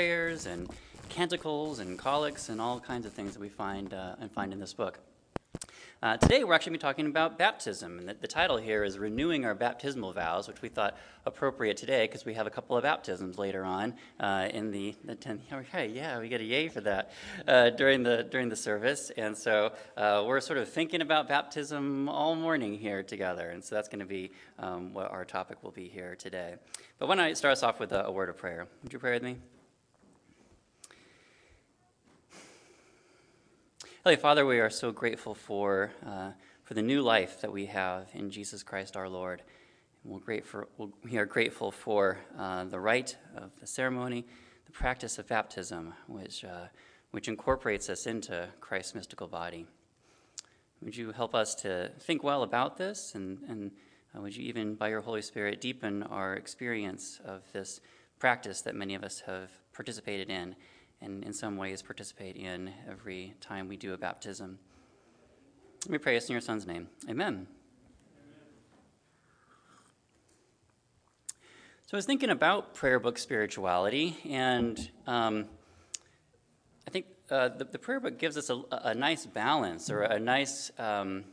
prayers and canticles and collects and all kinds of things that we find uh, and find in this book. Uh, today, we're actually be talking about baptism, and the, the, title here is Renewing Our Baptismal Vows, which we thought appropriate today because we have a couple of baptisms later on uh, in the, the 10th. Okay, yeah, we get a yay for that uh, during, the, during the service. And so uh, we're sort of thinking about baptism all morning here together, and so that's going to be um, what our topic will be here today. But why don't I start us off with a, a word of prayer? Would you pray with me? Holy Father, we are so grateful for, uh, for the new life that we have in Jesus Christ our Lord. We're grateful, we are grateful for uh, the rite of the ceremony, the practice of baptism, which, uh, which incorporates us into Christ's mystical body. Would you help us to think well about this, and, and uh, would you even, by your Holy Spirit, deepen our experience of this practice that many of us have participated in? And in some ways participate in every time we do a baptism. Let me pray this in your son's name. Amen. So I was thinking about prayer book spirituality, and um, I think uh, the, the, prayer book gives us a, a nice balance or a nice um,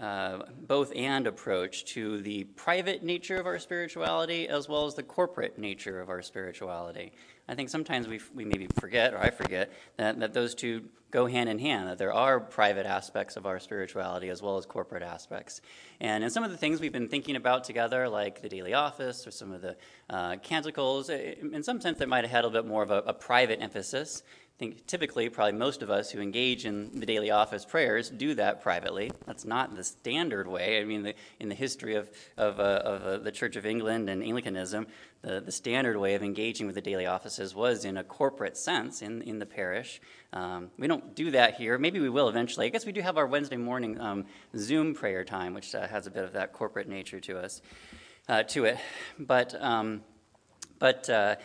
uh, both and approach to the private nature of our spirituality as well as the corporate nature of our spirituality. I think sometimes we, we maybe forget, or I forget, that, that those two go hand in hand, that there are private aspects of our spirituality as well as corporate aspects. And in some of the things we've been thinking about together, like the daily office or some of the uh, canticles, in some sense, that might have had a little bit more of a, a private emphasis think typically, probably most of us who engage in the daily office prayers do that privately. That's not the standard way. I mean, the, in the history of, of, uh, of uh, the Church of England and Anglicanism, the, the standard way of engaging with the daily offices was in a corporate sense in, in the parish. Um, we don't do that here. Maybe we will eventually. I guess we do have our Wednesday morning um, Zoom prayer time, which uh, has a bit of that corporate nature to us, uh, to it. But um, but, uh,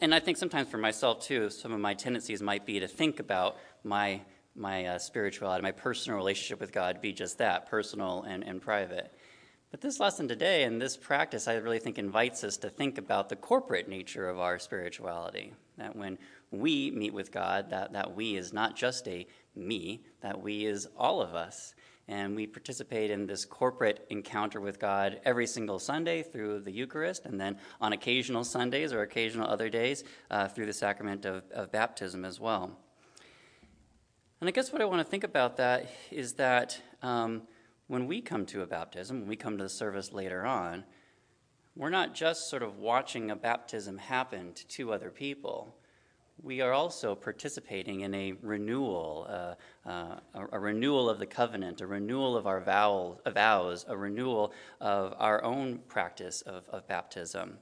and I think sometimes for myself too, some of my tendencies might be to think about my, my uh, spirituality, my personal relationship with God be just that personal and, and private. But this lesson today and this practice, I really think, invites us to think about the corporate nature of our spirituality. That when we meet with God, that, that we is not just a me, that we is all of us and we participate in this corporate encounter with God every single Sunday through the Eucharist, and then on occasional Sundays or occasional other days uh, through the sacrament of, of baptism as well. And I guess what I want to think about that is that um, when we come to a baptism, when we come to the service later on, we're not just sort of watching a baptism happen to two other people we are also participating in a renewal, uh, uh, a, a, renewal of the covenant, a renewal of our vow, vows, a renewal of our own practice of, of baptism.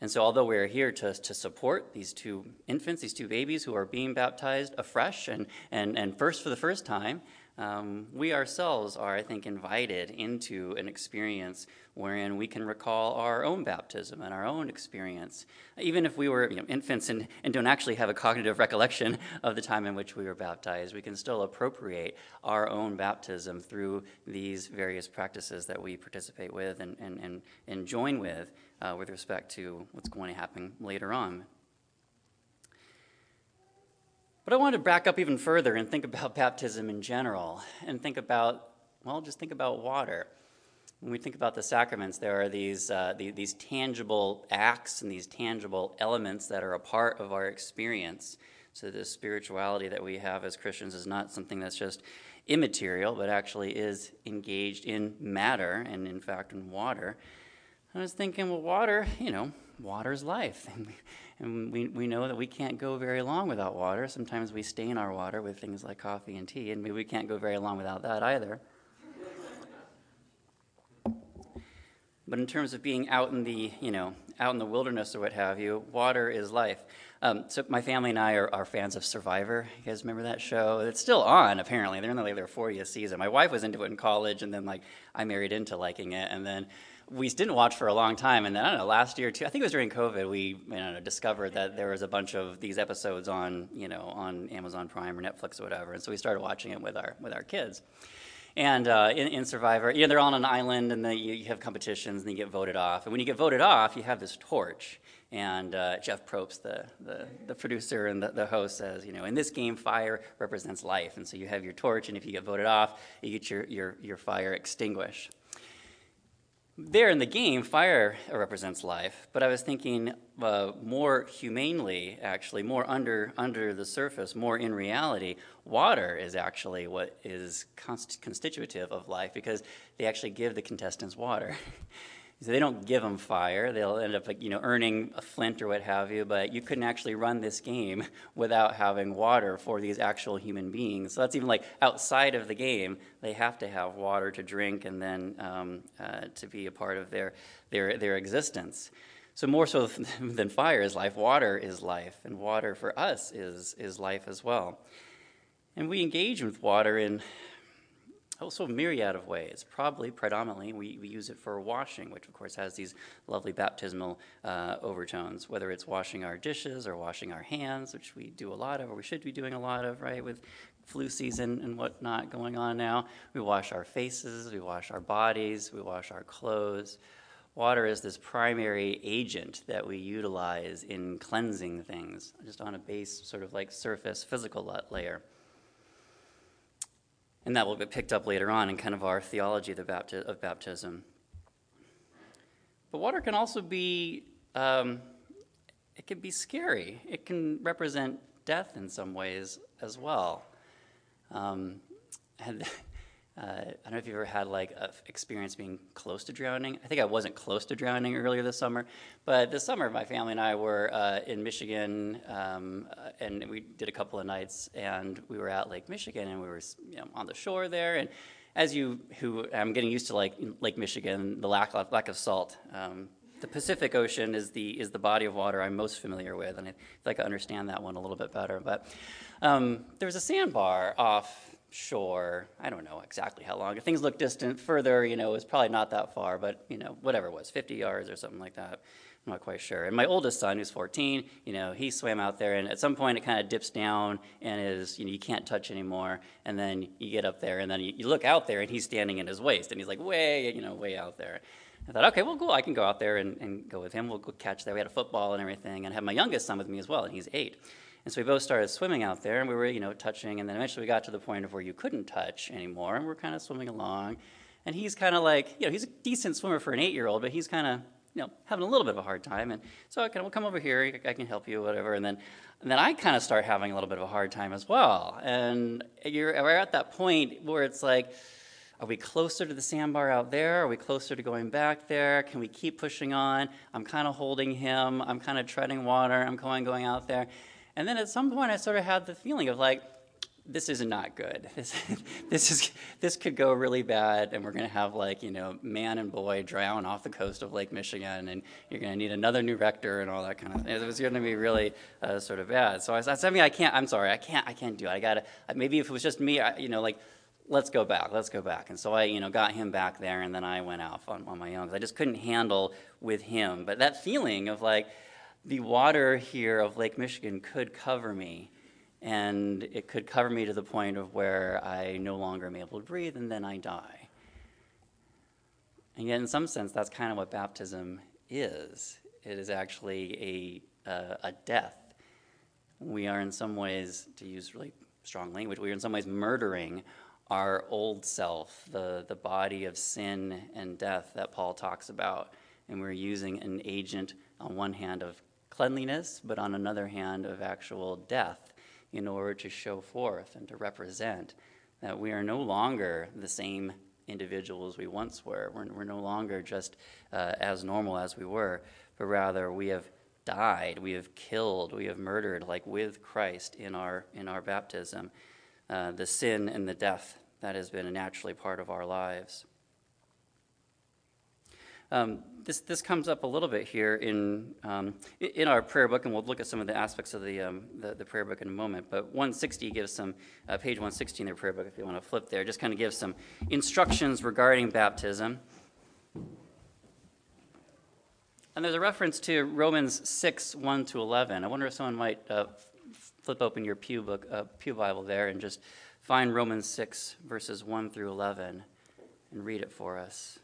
And so, although we're here to, to support these two infants, these two babies who are being baptized afresh and, and, and first for the first time, um, we ourselves are, I think, invited into an experience wherein we can recall our own baptism and our own experience. Even if we were you know, infants and, and don't actually have a cognitive recollection of the time in which we were baptized, we can still appropriate our own baptism through these various practices that we participate with and, and, and, and join with uh, with respect to what's going to happen later on but I wanted to back up even further and think about baptism in general and think about, well, just think about water. When we think about the sacraments, there are these, uh, the, these tangible acts and these tangible elements that are a part of our experience. So, this spirituality that we have as Christians is not something that's just immaterial, but actually is engaged in matter and, in fact, in water. I was thinking, well, water, you know, water is life. And we, we know that we can't go very long without water. Sometimes we stain our water with things like coffee and tea, and maybe we can't go very long without that either. But in terms of being out in the, you know, out in the wilderness or what have you, water is life. Um, so my family and I are, are, fans of Survivor. You guys remember that show? It's still on, apparently. They're in like their 40th season. My wife was into it in college, and then like I married into liking it, and then we didn't watch for a long time, and then I don't know. Last year, too, I think it was during COVID, we you know, discovered that there was a bunch of these episodes on you know on Amazon Prime or Netflix or whatever, and so we started watching it with our with our kids. And uh, in, in, Survivor, you know, they're on an island and you, you, have competitions and you get voted off. And when you get voted off, you have this torch. And uh, Jeff Probst, the, the, the, producer and the, the host, says, you know, in this game, fire represents life. And so you have your torch, and if you get voted off, you get your, your, your fire extinguished there in the game, fire represents life, but I was thinking uh, more humanely, actually, more under under the surface, more in reality. Water is actually what is const- constitutive of life because they actually give the contestants water. So they don't give them fire. They'll end up, you know, earning a flint or what have you. But you couldn't actually run this game without having water for these actual human beings. So that's even like outside of the game. They have to have water to drink and then um, uh, to be a part of their their their existence. So more so than fire is life, water is life, and water for us is is life as well. And we engage with water in also a myriad of ways. Probably, predominantly, we, we use it for washing, which of course has these lovely baptismal uh, overtones, whether it's washing our dishes or washing our hands, which we do a lot of, or we should be doing a lot of, right, with flu season and whatnot going on now. We wash our faces, we wash our bodies, we wash our clothes. Water is this primary agent that we utilize in cleansing things, just on a base, sort of like surface physical layer. And that will get picked up later on in kind of our theology of, baptism. But water can also be, um, it can be scary. It can represent death in some ways as well. Um, uh, I don't know if you've ever had like experience being close to drowning. I think I wasn't close to drowning earlier this summer, but this summer my family and I were uh, in Michigan, um, uh, and we did a couple of nights, and we were at Lake Michigan, and we were you know, on the shore there, and as you who I'm getting used to like Lake Michigan, the lack of, lack of salt. Um, the Pacific Ocean is the is the body of water I'm most familiar with, and I feel like I understand that one a little bit better. But um, there was a sandbar off shore. I don't know exactly how long. If things look distant further, you know, it was probably not that far, but, you know, whatever it was, 50 yards or something like that. I'm not quite sure. And my oldest son, who's 14, you know, he swam out there, and at some point it kind of dips down and is, you know, you can't touch anymore. And then you get up there, and then you, you look out there, and he's standing in his waist, and he's like way, you know, way out there. I thought, okay, well, cool. I can go out there and, and go with him. We'll go catch that. We had a football and everything, and I have my youngest son with me as well, and he's eight. And so we both started swimming out there, and we were, you know, touching, and then eventually we got to the point of where you couldn't touch anymore, and we're kind of swimming along. And he's kind of like, you know, he's a decent swimmer for an eight-year-old, but he's kind of, you know, having a little bit of a hard time. And so I kind of, well, come over here, I can help you, whatever. And then, and then I kind of start having a little bit of a hard time as well. And you're, we're at that point where it's like, are we closer to the sandbar out there? Are we closer to going back there? Can we keep pushing on? I'm kind of holding him. I'm kind of treading water. I'm going, going out there. And then at some point, I sort of had the feeling of like, this is not good. This, this is this could go really bad, and we're to have like you know man and boy drown off the coast of Lake Michigan, and you're to need another new rector and all that kind of. thing. It was to be really uh, sort of bad. So I said, I mean, I can't. I'm sorry, I can't. I can't do it. I got to. Maybe if it was just me, I, you know, like let's go back, let's go back. And so I, you know, got him back there, and then I went off on, on my own because I just couldn't handle with him. But that feeling of like the water here of Lake Michigan could cover me, and it could cover me to the point of where I no longer am able to breathe, and then I die. And yet, in some sense, that's kind of what baptism is. It is actually a, uh, a death. We are, in some ways, to use really strong language, we are in some ways murdering our old self, the, the body of sin and death that Paul talks about. And we're using an agent, on one hand, of cleanliness, but on another hand, of actual death in order to show forth and to represent that we are no longer the same individuals we once were. We're, we're no longer just uh, as normal as we were, but rather we have died, we have killed, we have murdered, like with Christ in our, in our baptism, uh, the sin and the death that has been naturally part of our lives. Um, this, this comes up a little bit here in, um, in our prayer book, and we'll look at some of the aspects of the, um, the, the, prayer book in a moment. But 160 gives some, uh, page 160 in the prayer book, if you want to flip there, just kind of gives some instructions regarding baptism. And there's a reference to Romans 6, 1 to 11. I wonder if someone might uh, flip open your Pew, book, uh, Pew Bible there and just find Romans 6, verses 1 through 11, and read it for us.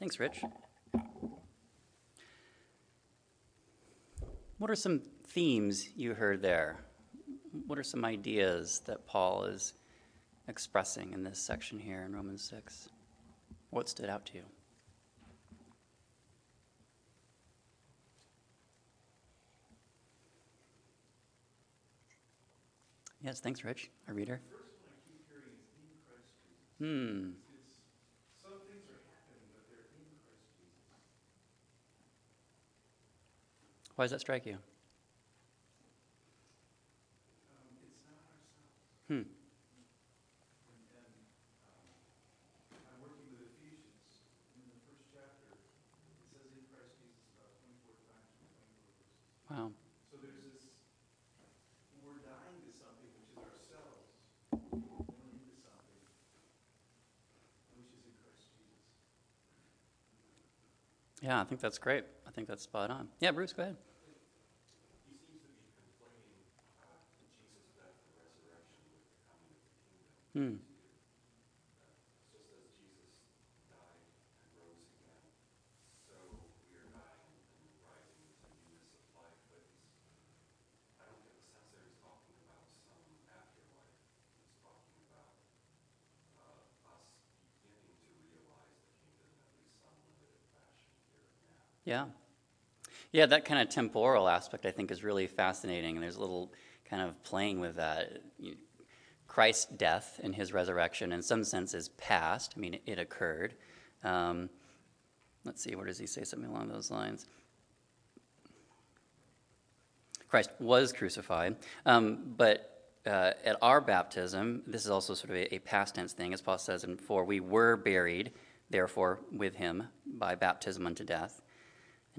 Thanks, Rich. What are some themes you heard there? What are some ideas that Paul is expressing in this section here in Romans 6? What stood out to you? Yes, thanks, Rich. A reader. Hmm. Why does that strike you? Um, hmm. Um, wow. Um, so there's this, we're dying to something which is ourselves, born into something which is in Christ Jesus. Yeah, I think that's great. I think that's spot on. Yeah, Bruce, go ahead. Hmm. Yeah. Yeah, that kind of temporal aspect I think is really fascinating, and there's a little kind of playing with that. You, Christ's death and his resurrection, in some sense, is past. I mean, it occurred. Um, let's see, where does he say something along those lines? Christ was crucified, um, but uh, at our baptism, this is also sort of a, a past tense thing, as Paul says in 4 we were buried, therefore, with him by baptism unto death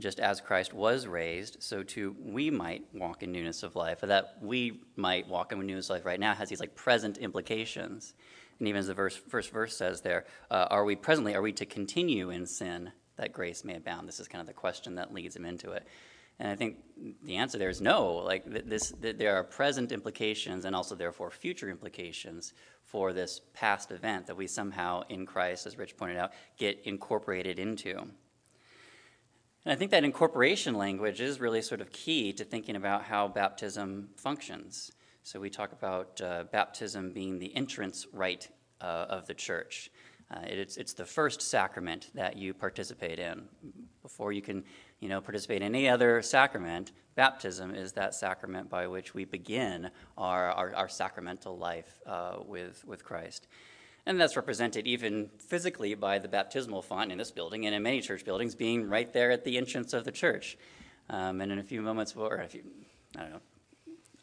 just as Christ was raised, so too we might walk in newness of life. That we might walk in newness of life right now has these like present implications. And even as the verse, first verse says there, uh, are we presently, are we to continue in sin that grace may abound? This is kind of the question that leads him into it. And I think the answer there is no. Like this, there are present implications and also therefore future implications for this past event that we somehow in Christ, as Rich pointed out, get incorporated into. And I think that incorporation language is really sort of key to thinking about how baptism functions. So we talk about uh, baptism being the entrance rite uh, of the church. Uh, it's, it's the first sacrament that you participate in. Before you can you know, participate in any other sacrament, baptism is that sacrament by which we begin our, our, our sacramental life uh, with, with Christ. And that's represented even physically by the baptismal font in this building and in many church buildings being right there at the entrance of the church. Um, and in a few moments, or a few, I don't know,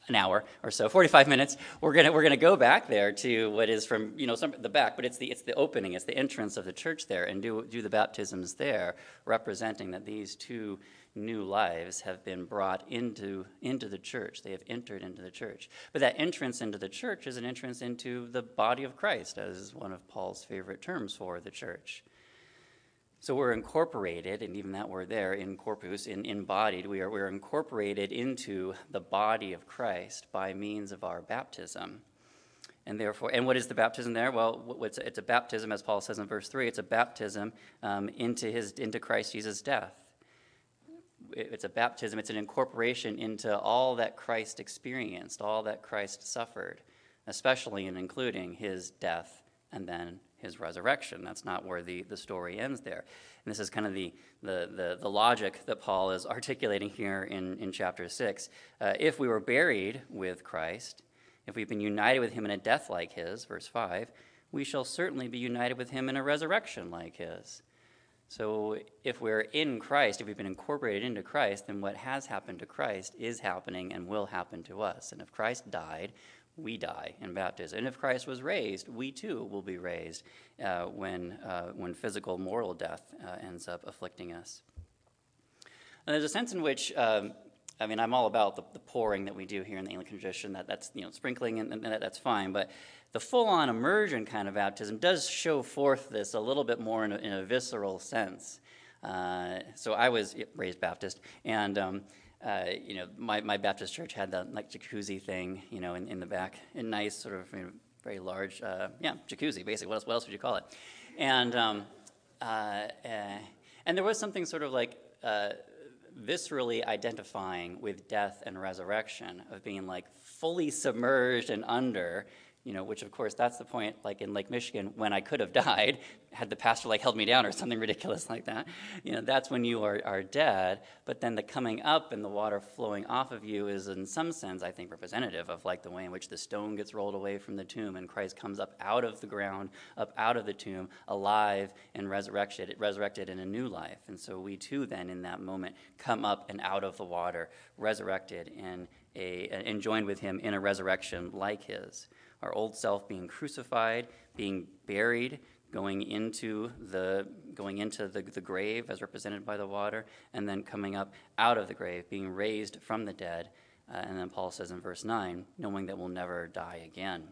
an hour or so, 45 minutes, we're gonna we're gonna go back there to what is from you know some, the back, but it's the it's the opening, it's the entrance of the church there, and do do the baptisms there, representing that these two new lives have been brought into, into the church. They have entered into the church. But that entrance into the church is an entrance into the body of Christ, as one of Paul's favorite terms for the church. So we're incorporated, and even that word there, in corpus, in embodied, we are we're incorporated into the body of Christ by means of our baptism. And therefore, and what is the baptism there? Well, it's a, baptism, as Paul says in verse three. It's a baptism um, into his into Christ Jesus' death. It's a baptism. It's an incorporation into all that Christ experienced, all that Christ suffered, especially and including his death and then his resurrection. That's not where the, the story ends there. And this is kind of the, the, the, the logic that Paul is articulating here in, in chapter 6. Uh, if we were buried with Christ, if we've been united with him in a death like his, verse 5, we shall certainly be united with him in a resurrection like his. So if we're in Christ, if we've been incorporated into Christ, then what has happened to Christ is happening and will happen to us. And if Christ died, we die in baptism. And if Christ was raised, we too will be raised uh, when, uh, when physical moral death uh, ends up afflicting us. And there's a sense in which, um, I mean, I'm all about the, the, pouring that we do here in the Anglican tradition. That, that's, you know, sprinkling, and, and that, that's fine. But the full-on immersion kind of baptism does show forth this a little bit more in a, in a visceral sense. Uh, so I was raised Baptist, and um, uh, you know, my, my Baptist church had the like jacuzzi thing, you know, in, in the back, a nice sort of you know, very large, uh, yeah, jacuzzi basically. What else, what else would you call it? And um, uh, eh, and there was something sort of like uh, viscerally identifying with death and resurrection of being like fully submerged and under you know, which of course that's the point, like in Lake Michigan, when I could have died, had the pastor like held me down or something ridiculous like that. You know, that's when you are, are dead. But then the coming up and the water flowing off of you is in some sense, I think, representative of like the way in which the stone gets rolled away from the tomb and Christ comes up out of the ground, up out of the tomb, alive and resurrected, resurrected in a new life. And so we too then in that moment come up and out of the water, resurrected in a, and joined with him in a resurrection like his our old self being crucified, being buried, going into the going into the, the grave as represented by the water, and then coming up out of the grave, being raised from the dead. Uh, and then Paul says in verse 9, knowing that we'll never die again.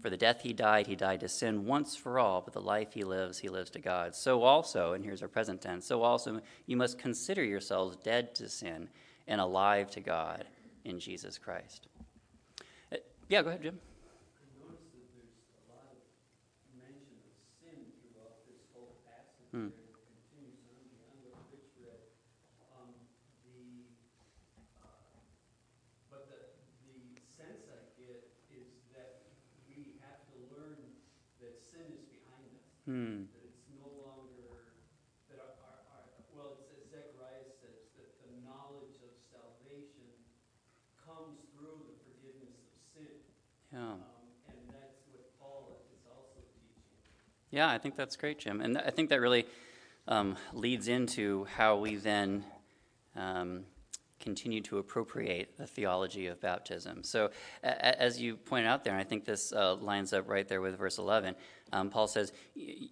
For the death he died, he died to sin once for all, but the life he lives, he lives to God. So also, and here's our present tense, so also you must consider yourselves dead to sin and alive to God in Jesus Christ. Yeah, go ahead, Jim. I noticed that there's a lot of mention of sin throughout this whole passage. Hmm. There. It continues on beyond what Rich read. Um, the, uh, but the, the sense I get is that we have to learn that sin is behind us. Hmm. That it's no longer, that our, our, our, well, it says, Zechariah says that the knowledge of salvation comes through the yeah. Um, and that's what Paul is also teaching. Yeah, I think that's great, Jim. And I think that really um, leads into how we then um, continue to appropriate the theology of baptism. So, a- as you pointed out there, and I think this uh, lines up right there with verse 11, um, Paul says,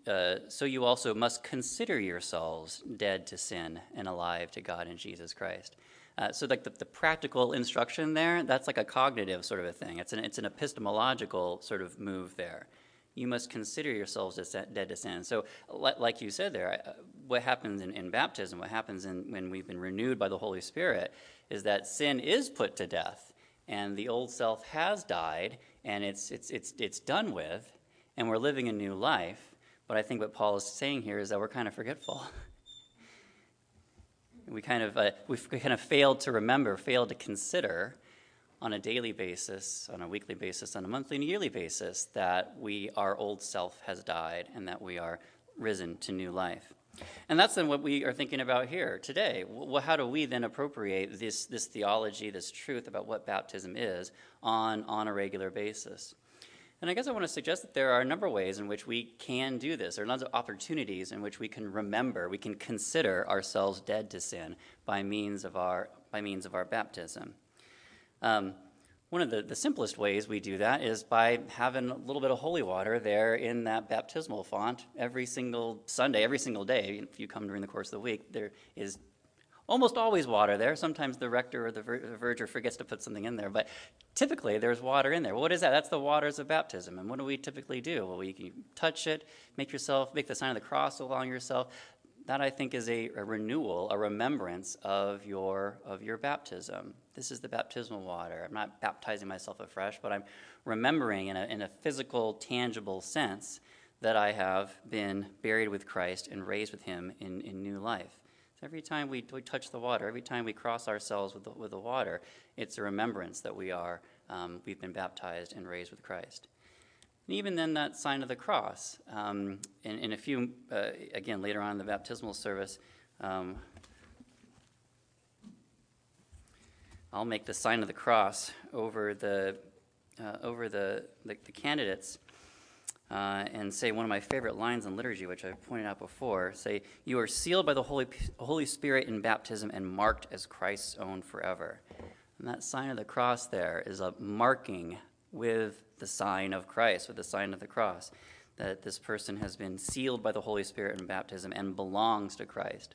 uh, So you also must consider yourselves dead to sin and alive to God in Jesus Christ. Uh, so like the, the, practical instruction there, that's like a cognitive sort of a thing. It's an, it's an epistemological sort of move there. You must consider yourselves dead to sin. So, like you said there, uh, what happens in, in baptism, what happens in, when we've been renewed by the Holy Spirit, is that sin is put to death, and the old self has died, and it's, it's, it's, it's done with, and we're living a new life. But I think what Paul is saying here is that we're kind of forgetful. we kind of uh, we've kind of failed to remember, failed to consider on a daily basis, on a weekly basis, on a monthly and yearly basis that we our old self has died and that we are risen to new life. And that's then what we are thinking about here today. Well, how do we then appropriate this, this theology, this truth about what baptism is on, on a regular basis? And I guess I want to suggest that there are a number of ways in which we can do this. There are lots of opportunities in which we can remember, we can consider ourselves dead to sin by means of our, by means of our baptism. Um, one of the, the simplest ways we do that is by having a little bit of holy water there in that baptismal font every single Sunday, every single day. If you come during the course of the week, there is almost always water there. Sometimes the rector or the, ver- the verger forgets to put something in there, but typically there's water in there. What is that? That's the waters of baptism. And what do we typically do? Well, you can touch it, make yourself, make the sign of the cross along yourself. That I think is a, a renewal, a remembrance of your of your baptism. This is the baptismal water. I'm not baptizing myself afresh, but I'm remembering in a, in a physical, tangible sense that I have been buried with Christ and raised with Him in, in new life. Every time we, we touch the water, every time we cross ourselves with the, with the water, it's a remembrance that we are, um, we've been baptized and raised with Christ. And even then, that sign of the cross. Um, in, in, a few, uh, again, later on in the baptismal service, um, I'll make the sign of the cross over the, uh, over the, the, the candidates uh, and say one of my favorite lines in liturgy, which I've pointed out before say, You are sealed by the Holy, Holy Spirit in baptism and marked as Christ's own forever. And that sign of the cross there is a marking with the sign of Christ, with the sign of the cross, that this person has been sealed by the Holy Spirit in baptism and belongs to Christ.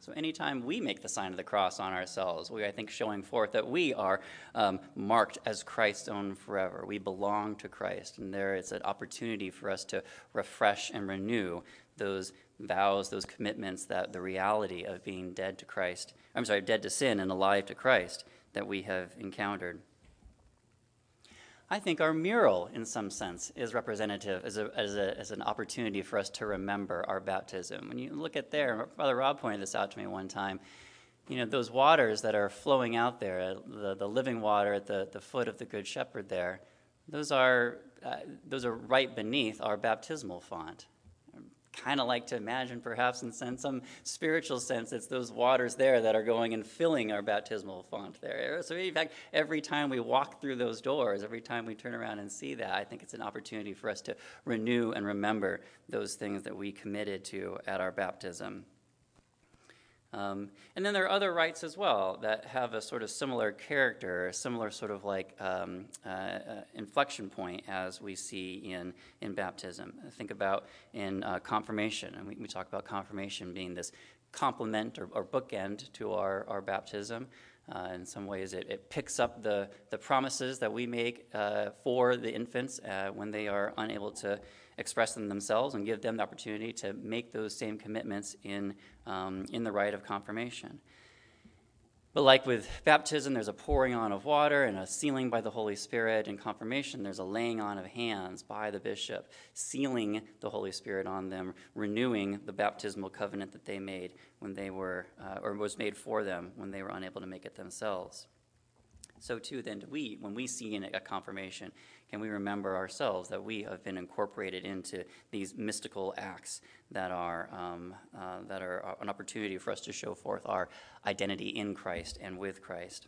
So, anytime we make the sign of the cross on ourselves, we, I think, showing forth that we are um, marked as Christ's own forever. We belong to Christ, and there is an opportunity for us to refresh and renew those vows, those commitments, that the reality of being dead to Christ, I'm sorry, dead to sin and alive to Christ that we have encountered. I think our mural, in some sense, is representative as, a, as, a, as, an opportunity for us to remember our baptism. When you look at there, Father Rob pointed this out to me one time. You know, those waters that are flowing out there, the, the living water at the, the foot of the Good Shepherd there, those are, uh, those are right beneath our baptismal font kind of like to imagine, perhaps in some spiritual sense, it's those waters there that are going and filling our baptismal font there. So, in fact, every time we walk through those doors, every time we turn around and see that, I think it's an opportunity for us to renew and remember those things that we committed to at our baptism. Um, and then there are other rites as well that have a sort of similar character, a similar sort of like um, uh, uh, inflection point as we see in, in baptism. Think about in uh, confirmation, and we, we, talk about confirmation being this complement or, or bookend to our, our baptism. Uh, in some ways, it, it, picks up the, the promises that we make uh, for the infants uh, when they are unable to express them themselves and give them the opportunity to make those same commitments in, um, in the rite of confirmation. But like with baptism, there's a pouring on of water and a sealing by the Holy Spirit. In confirmation, there's a laying on of hands by the bishop, sealing the Holy Spirit on them, renewing the baptismal covenant that they made when they were, uh, or was made for them when they were unable to make it themselves. So too, then do we, when we see in a confirmation, can we remember ourselves that we have been incorporated into these mystical acts that are, um, uh, that are an opportunity for us to show forth our identity in Christ and with Christ?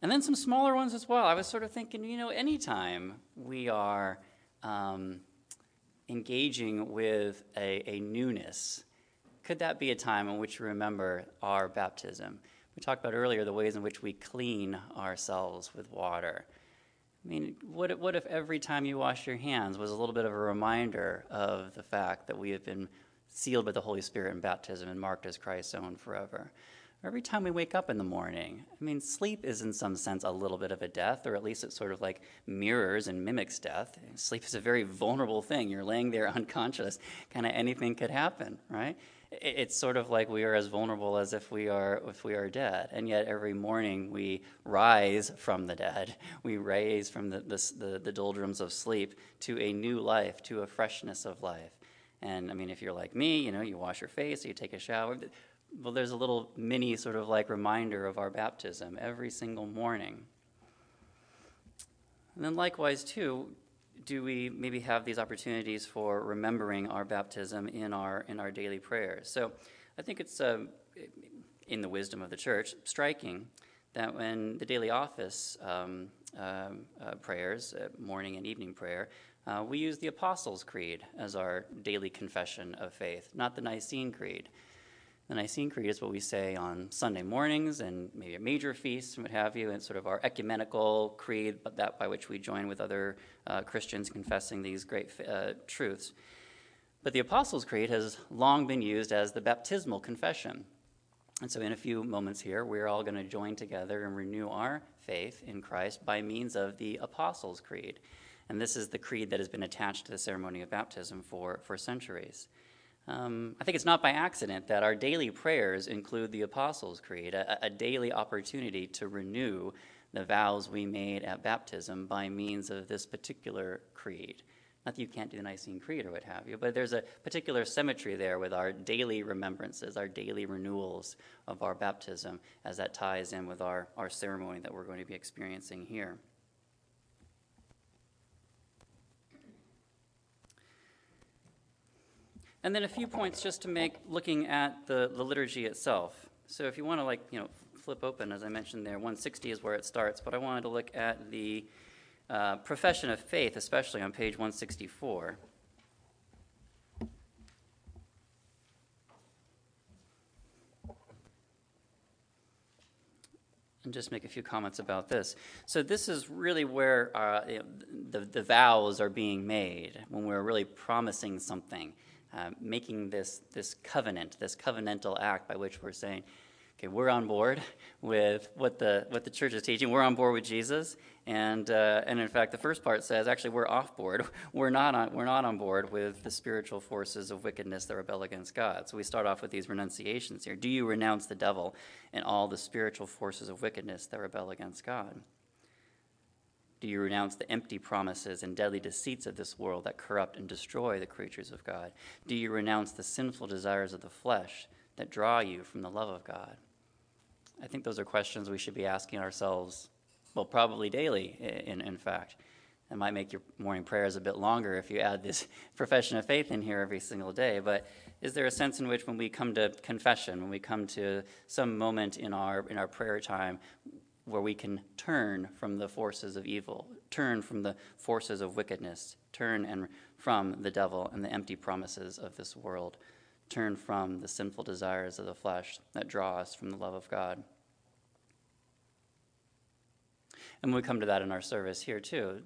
And then some smaller ones as well. I was sort of thinking, you know, anytime we are um, engaging with a, a newness, could that be a time in which we remember our baptism? We talked about earlier the ways in which we clean ourselves with water. I mean, what, what if every time you wash your hands was a little bit of a reminder of the fact that we have been sealed by the Holy Spirit in baptism and marked as Christ's own forever? Every time we wake up in the morning, I mean, sleep is in some sense a little bit of a death, or at least it sort of like mirrors and mimics death. Sleep is a very vulnerable thing. You're laying there unconscious, kind of anything could happen, right? It's sort of like we are as vulnerable as if we are if we are dead. And yet every morning we rise from the dead. We raise from the, the, the, the doldrums of sleep to a new life to a freshness of life. And i mean if you're like me you know you wash your face you take a shower well there's a little mini sort of like reminder of our baptism every single morning. And then likewise too do we maybe have these opportunities for remembering our baptism in our in our daily prayers? So, I think it's uh, in the wisdom of the church striking that when the daily office um, uh, uh, prayers, uh, morning and evening prayer, uh, we use the Apostles' Creed as our daily confession of faith, not the Nicene Creed. The Nicene Creed is what we say on Sunday mornings and maybe a major feast and what have you, and sort of our ecumenical creed, but that by which we join with other uh, Christians confessing these great uh, truths. But the Apostles' Creed has long been used as the baptismal confession. And so, in a few moments here, we're all going to join together and renew our faith in Christ by means of the Apostles' Creed. And this is the creed that has been attached to the ceremony of baptism for, for centuries. Um, I think it's not by accident that our daily prayers include the Apostles' Creed, a, a, daily opportunity to renew the vows we made at baptism by means of this particular creed. Not that you can't do the Nicene Creed or what have you, but there's a particular symmetry there with our daily remembrances, our daily renewals of our baptism, as that ties in with our, our ceremony that we're going to be experiencing here. And then a few points just to make looking at the, the liturgy itself. So if you want to like, you know, flip open, as I mentioned there, 160 is where it starts, but I wanted to look at the uh, profession of faith, especially on page 164. and just make a few comments about this. So, this is really where uh, the, the vows are being made when we're really promising something. Uh, making this, this covenant, this covenantal act by which we're saying, okay, we're on board with what the, what the church is teaching. We're on board with Jesus. And, uh, and in fact, the first part says actually we're off board. We're not, on, we're not on board with the spiritual forces of wickedness that rebel against God. So we start off with these renunciations here. Do you renounce the devil and all the spiritual forces of wickedness that rebel against God? Do you renounce the empty promises and deadly deceits of this world that corrupt and destroy the creatures of God? Do you renounce the sinful desires of the flesh that draw you from the love of God? I think those are questions we should be asking ourselves, well, probably daily, in, in fact. It might make your morning prayers a bit longer if you add this profession of faith in here every single day. But is there a sense in which, when we come to confession, when we come to some moment in our in our prayer time, where we can turn from the forces of evil, turn from the forces of wickedness, turn and from the devil and the empty promises of this world, turn from the sinful desires of the flesh that draw us from the love of God. And we come to that in our service here too.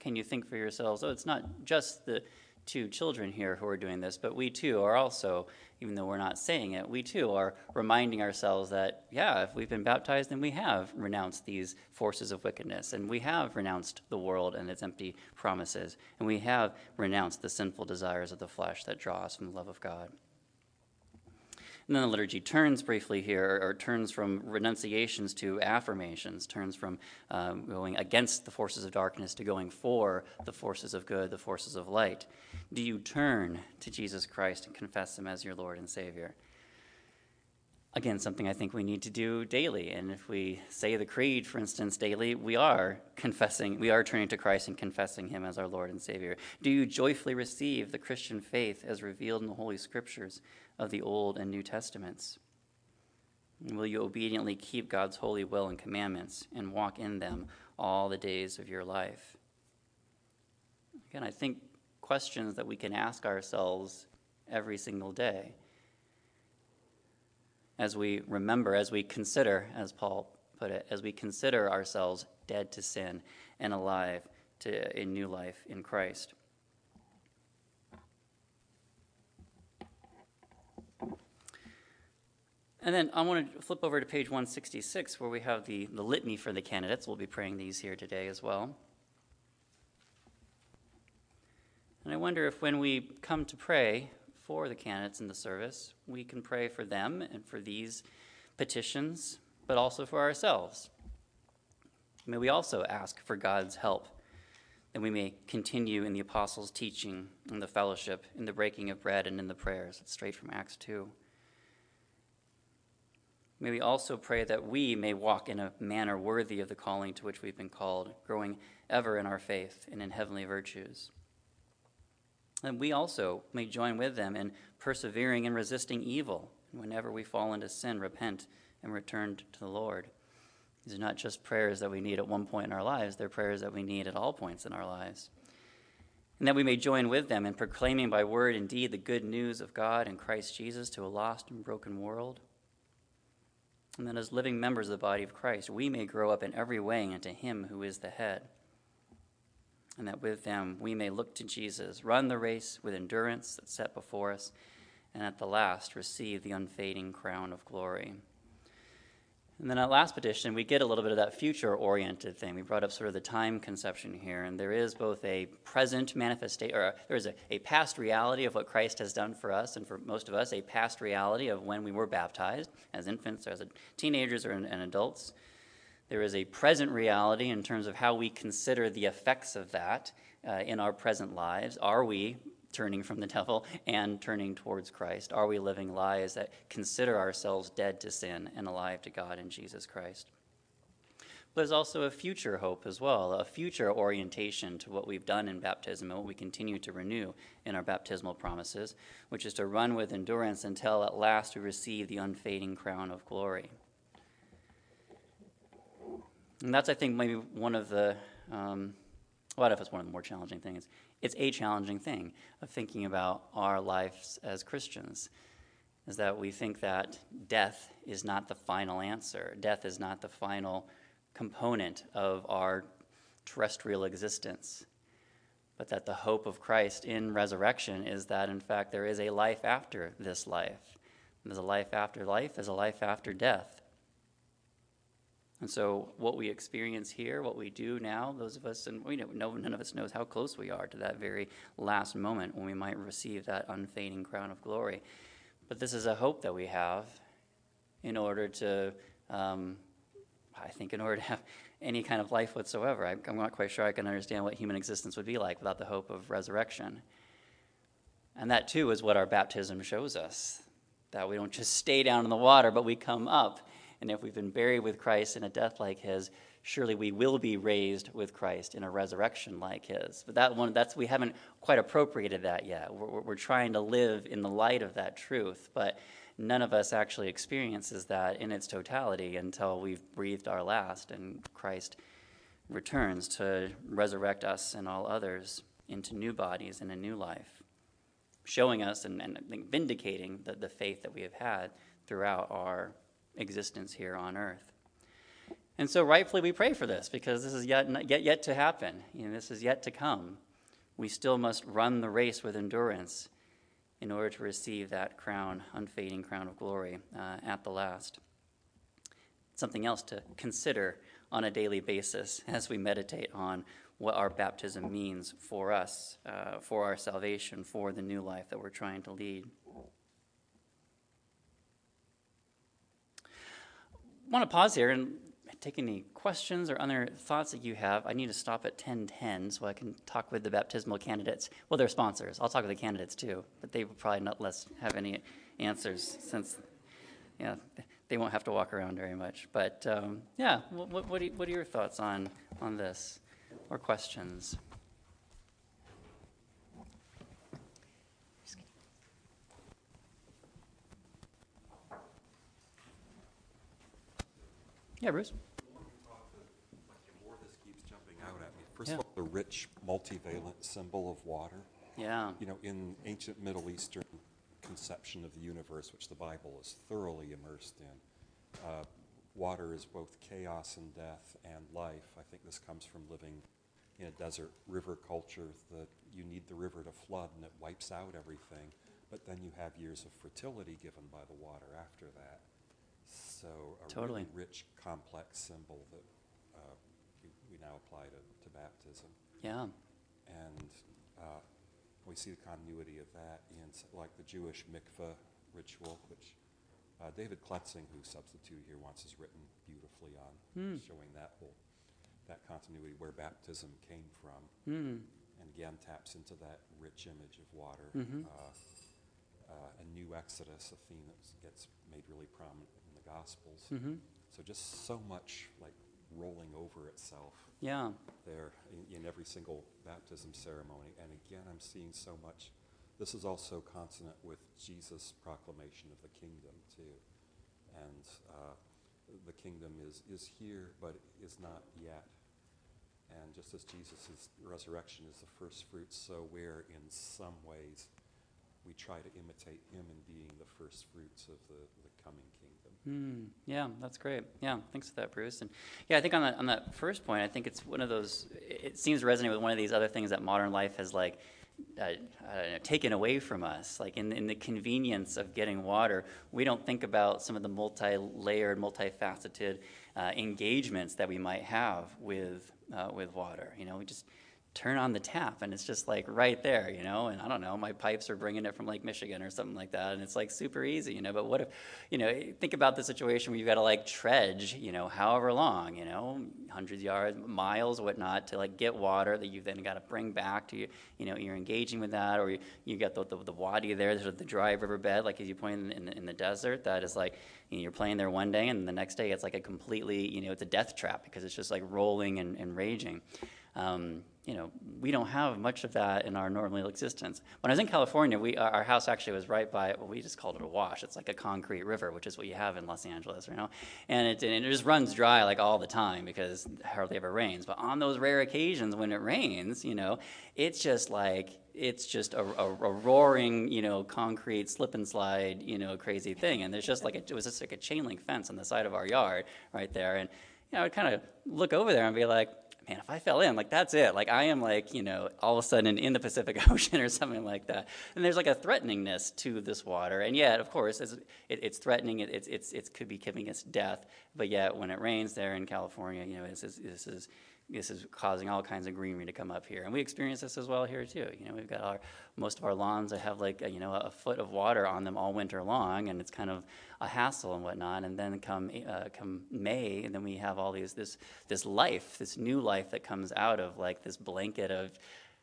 Can you think for yourselves, oh, it's not just the two children here who are doing this, but we too are also, even though we're not saying it, we too are reminding ourselves that, yeah, if we've been baptized, then we have renounced these forces of wickedness, and we have renounced the world and its empty promises, and we have renounced the sinful desires of the flesh that draw us from the love of God. And then the liturgy turns briefly here, or turns from renunciations to affirmations, turns from um, going against the forces of darkness to going for the forces of good, the forces of light. Do you turn to Jesus Christ and confess Him as your Lord and Savior? Again, something I think we need to do daily. And if we say the creed, for instance, daily, we are confessing, we are turning to Christ and confessing Him as our Lord and Savior. Do you joyfully receive the Christian faith as revealed in the Holy Scriptures of the Old and New Testaments? And will you obediently keep God's holy will and commandments and walk in them all the days of your life? Again, I think questions that we can ask ourselves every single day as we remember, as we consider, as Paul put it, as we consider ourselves dead to sin and alive to a new life in Christ. And then I want to flip over to page 166 where we have the, the litany for the candidates. We'll be praying these here today as well. And I wonder if when we come to pray for the candidates in the service, we can pray for them and for these petitions, but also for ourselves. May we also ask for God's help, that we may continue in the apostles' teaching, in the fellowship, in the breaking of bread, and in the prayers. It's straight from Acts 2. May we also pray that we may walk in a manner worthy of the calling to which we've been called, growing ever in our faith and in heavenly virtues. And we also may join with them in persevering and resisting evil. Whenever we fall into sin, repent and return to the Lord. These are not just prayers that we need at one point in our lives, they're prayers that we need at all points in our lives. and that we may join with them in proclaiming by word and deed the good news of God and Christ Jesus to a lost and broken world. And that as living members of the body of Christ, we may grow up in every way into Him who is the head. And that with them we may look to Jesus, run the race with endurance that's set before us, and at the last receive the unfading crown of glory. And then at last petition, we get a little bit of that future oriented thing. We brought up sort of the time conception here, and there is both a present manifestation, or uh, there is a, a past reality of what Christ has done for us, and for most of us, a past reality of when we were baptized as infants, or as teenagers, or and adults. There is a present reality in terms of how we consider the effects of that uh, in our present lives. Are we turning from the devil and turning towards Christ? Are we living lives that consider ourselves dead to sin and alive to God in Jesus Christ? But there's also a future hope as well, a future orientation to what we've done in baptism and what we continue to renew in our baptismal promises, which is to run with endurance until at last we receive the unfading crown of glory. And that's, I think, maybe one of the, um, well, if it's one of the more challenging things it's a challenging thing of thinking about our lives as Christians is that we think that death is not the final answer. Death is not the final component of our terrestrial existence. But that the hope of Christ in resurrection is that, in fact, there is a life after this life. There's a life after life, there's a life after death. And so, what we experience here, what we do now, those of us, and we know none of us knows how close we are to that very last moment when we might receive that unfading crown of glory. But this is a hope that we have in order to, um, I think, in order to have any kind of life whatsoever. I, I'm not quite sure I can understand what human existence would be like without the hope of resurrection. And that, too, is what our baptism shows us that we don't just stay down in the water, but we come up and if we've been buried with Christ in a death like his, surely we will be raised with Christ in a resurrection like his. But that one, that's we haven't quite appropriated that yet. We're, we're trying to live in the light of that truth, but none of us actually experiences that in its totality until we've breathed our last and Christ returns to resurrect us and all others into new bodies and a new life, showing us and, and vindicating the, the faith that we have had throughout our existence here on earth. And so, rightfully, we pray for this because this is yet, yet, yet to happen. You know, this is yet to come. We still must run the race with endurance in order to receive that crown, unfading crown of glory uh, at the last. Something else to consider on a daily basis as we meditate on what our baptism means for us, uh, for our salvation, for the new life that we're trying to lead. Want to pause here and take any questions or other thoughts that you have. I need to stop at 10:10 so I can talk with the baptismal candidates. Well, they're sponsors. I'll talk with the candidates too, but they will probably not less have any answers since, yeah, they won't have to walk around very much. But um, yeah, what, what, what are your thoughts on on this or questions? Yeah, Bruce. First yeah. of all, the rich, multivalent symbol of water. Yeah. You know, in ancient Middle Eastern conception of the universe, which the Bible is thoroughly immersed in, uh, water is both chaos and death and life. I think this comes from living in a desert river culture that you need the river to flood and it wipes out everything. But then you have years of fertility given by the water after that. So a totally. really rich, complex symbol that uh, we, we, now apply to, to baptism. Yeah. And uh, we see the continuity of that in like the Jewish mikveh ritual, which uh, David Kletzing, who substituted here once, has written beautifully on, mm. showing that whole that continuity where baptism came from, mm. and again taps into that rich image of water. Mm-hmm. Uh, uh, a new Exodus, a theme that gets made really prominent Gospels. Mm-hmm. So just so much like rolling over itself. Yeah. There in, in, every single baptism ceremony. And again, I'm seeing so much. This is also consonant with Jesus' proclamation of the kingdom, too. And uh, the kingdom is, is here, but is not yet. And just as Jesus' resurrection is the first fruits, so we're in some ways we try to imitate him in being the first fruits of the, the coming kingdom. Mm, yeah, that's great. Yeah, thanks for that, Bruce. And yeah, I think on that on that first point, I think it's one of those. It seems to resonate with one of these other things that modern life has like uh, know, taken away from us. Like in in the convenience of getting water, we don't think about some of the multi-layered, multifaceted uh, engagements that we might have with uh, with water. You know, we just turn on the tap and it's just like right there, you know, and I don't know, my pipes are bringing it from Lake Michigan or something like that, and it's like super easy, you know. But what if, you know, think about the situation where you've got to like trudge, you know, however long, you know, hundreds yards, miles, whatnot, to like get water that you've then got to bring back to you, you know, you're engaging with that, or you, you got the, the, the wadi there, of the dry riverbed, like as you point in, in, in the desert, that is like, you know, you're playing there one day, and the next day it's like a completely, you know, it's a death trap because it's just like rolling and, and raging. Um, you know, we don't have much of that in our normal existence. When I was in California, we, our house actually was right by, well, we just called it a wash. It's like a concrete river, which is what you have in Los Angeles, you know? And it, and it just runs dry like all the time because hardly ever rains. But on those rare occasions when it rains, you know, it's just like, it's just a, a, a roaring, you know, concrete slip and slide, you know, crazy thing. And there's just like, a, it was just like a chain link fence on the side of our yard right there. And, you know, I'd kind of look over there and be like, man, if I fell in, like that's it. Like I am like, you know, all of a sudden in the Pacific Ocean or something like that. And there's like a threateningness to this water. And yet, of course, it's, it, it's threatening. It, it's, it's, it could be giving us death. But yet, when it rains there in California, you know, this is, this is this is causing all kinds of greenery to come up here. And we experience this as well here too. You know, we've got our most of our lawns that have like a, you know a foot of water on them all winter long, and it's kind of a hassle and whatnot. And then come uh, come May, and then we have all these this this life, this new life that comes out of like this blanket of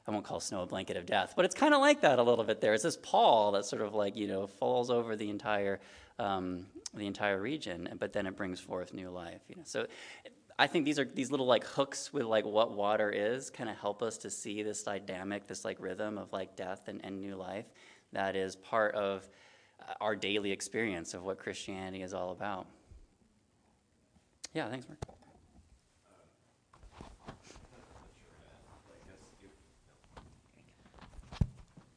I won't call snow a blanket of death, but it's kind of like that a little bit there. It's this pall that sort of like, you know, falls over the entire, um, the entire region, but then it brings forth new life. You know? So I think these are these little like hooks with like what water is kind of help us to see this dynamic, this like rhythm of like death and, and new life that is part of uh, our daily experience of what Christianity is all about. Yeah, thanks, Mark.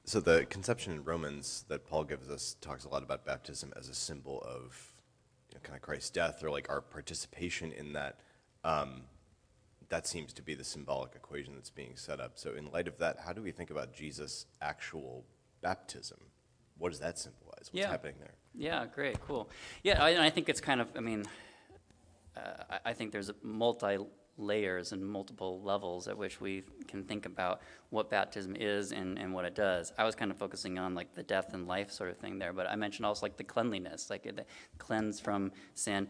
So the conception in Romans that Paul gives us talks a lot about baptism as a symbol of you know, kind of Christ's death or like our participation in that um, that seems to be the symbolic equation that's being set up. So, in light of that, how do we think about Jesus' actual baptism? What does that symbolize? What's yeah. happening there? Yeah, great, cool. Yeah, I, I think it's kind of, I mean, uh, I think there's multi layers and multiple levels at which we can think about what baptism is and, and what it does. I was kind of focusing on like the death and life sort of thing there, but I mentioned also like the cleanliness, like the cleanse from sin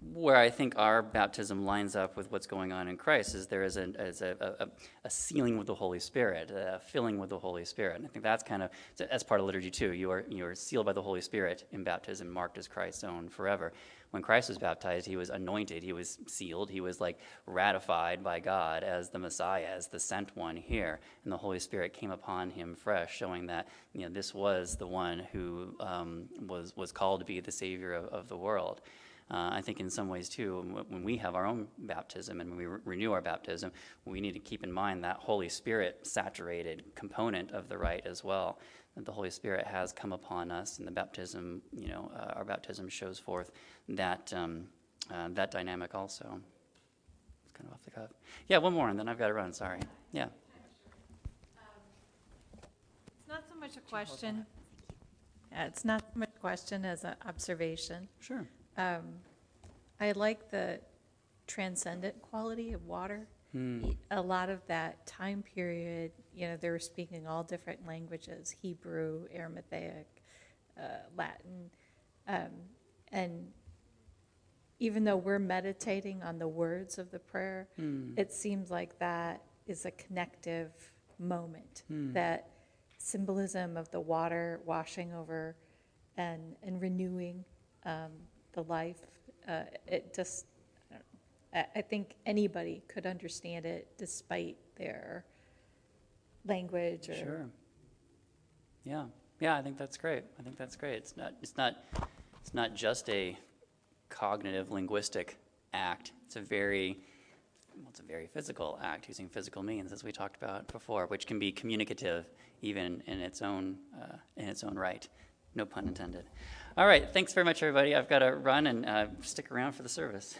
where I think our baptism lines up with what's going on in Christ is there is a, is a, a, a, sealing with the Holy Spirit, a filling with the Holy Spirit. And I think that's kind of, that's part of liturgy too. You are, you are sealed by the Holy Spirit in baptism, marked as Christ's own forever. When Christ was baptized, he was anointed, he was sealed, he was like ratified by God as the Messiah, as the sent one here. And the Holy Spirit came upon him fresh, showing that, you know, this was the one who um, was, was called to be the Savior of, of the world. Uh, I think in some ways too, when we have our own baptism and when we re- renew our baptism, we need to keep in mind that Holy Spirit saturated component of the rite as well. That the Holy Spirit has come upon us, and the baptism, you know, uh, our baptism shows forth that um, uh, that dynamic also. It's kind of off the cuff. Yeah, one more, and then I've got to run. Sorry. Yeah. It's not so much a question. Yeah, it's not so much a question as an observation. Sure. Um, I like the transcendent quality of water. Hmm. A lot of that time period, you know, they were speaking all different languages Hebrew, Aramaic, uh, Latin. Um, and even though we're meditating on the words of the prayer, Hmm. it seems like that is a connective moment. Hmm. That symbolism of the water washing over and, and renewing um, the life. Uh, it just, I, I think anybody could understand it despite their language or. Sure. Yeah. Yeah, I think that's great. I think that's great. It's not it's not it's not just a cognitive linguistic act. It's a very well, it's a very physical act using physical means, as we talked about before, which can be communicative even in its own uh, in its own right. No pun intended. All right, thanks very much, everybody. I've got to run and uh, stick around for the service.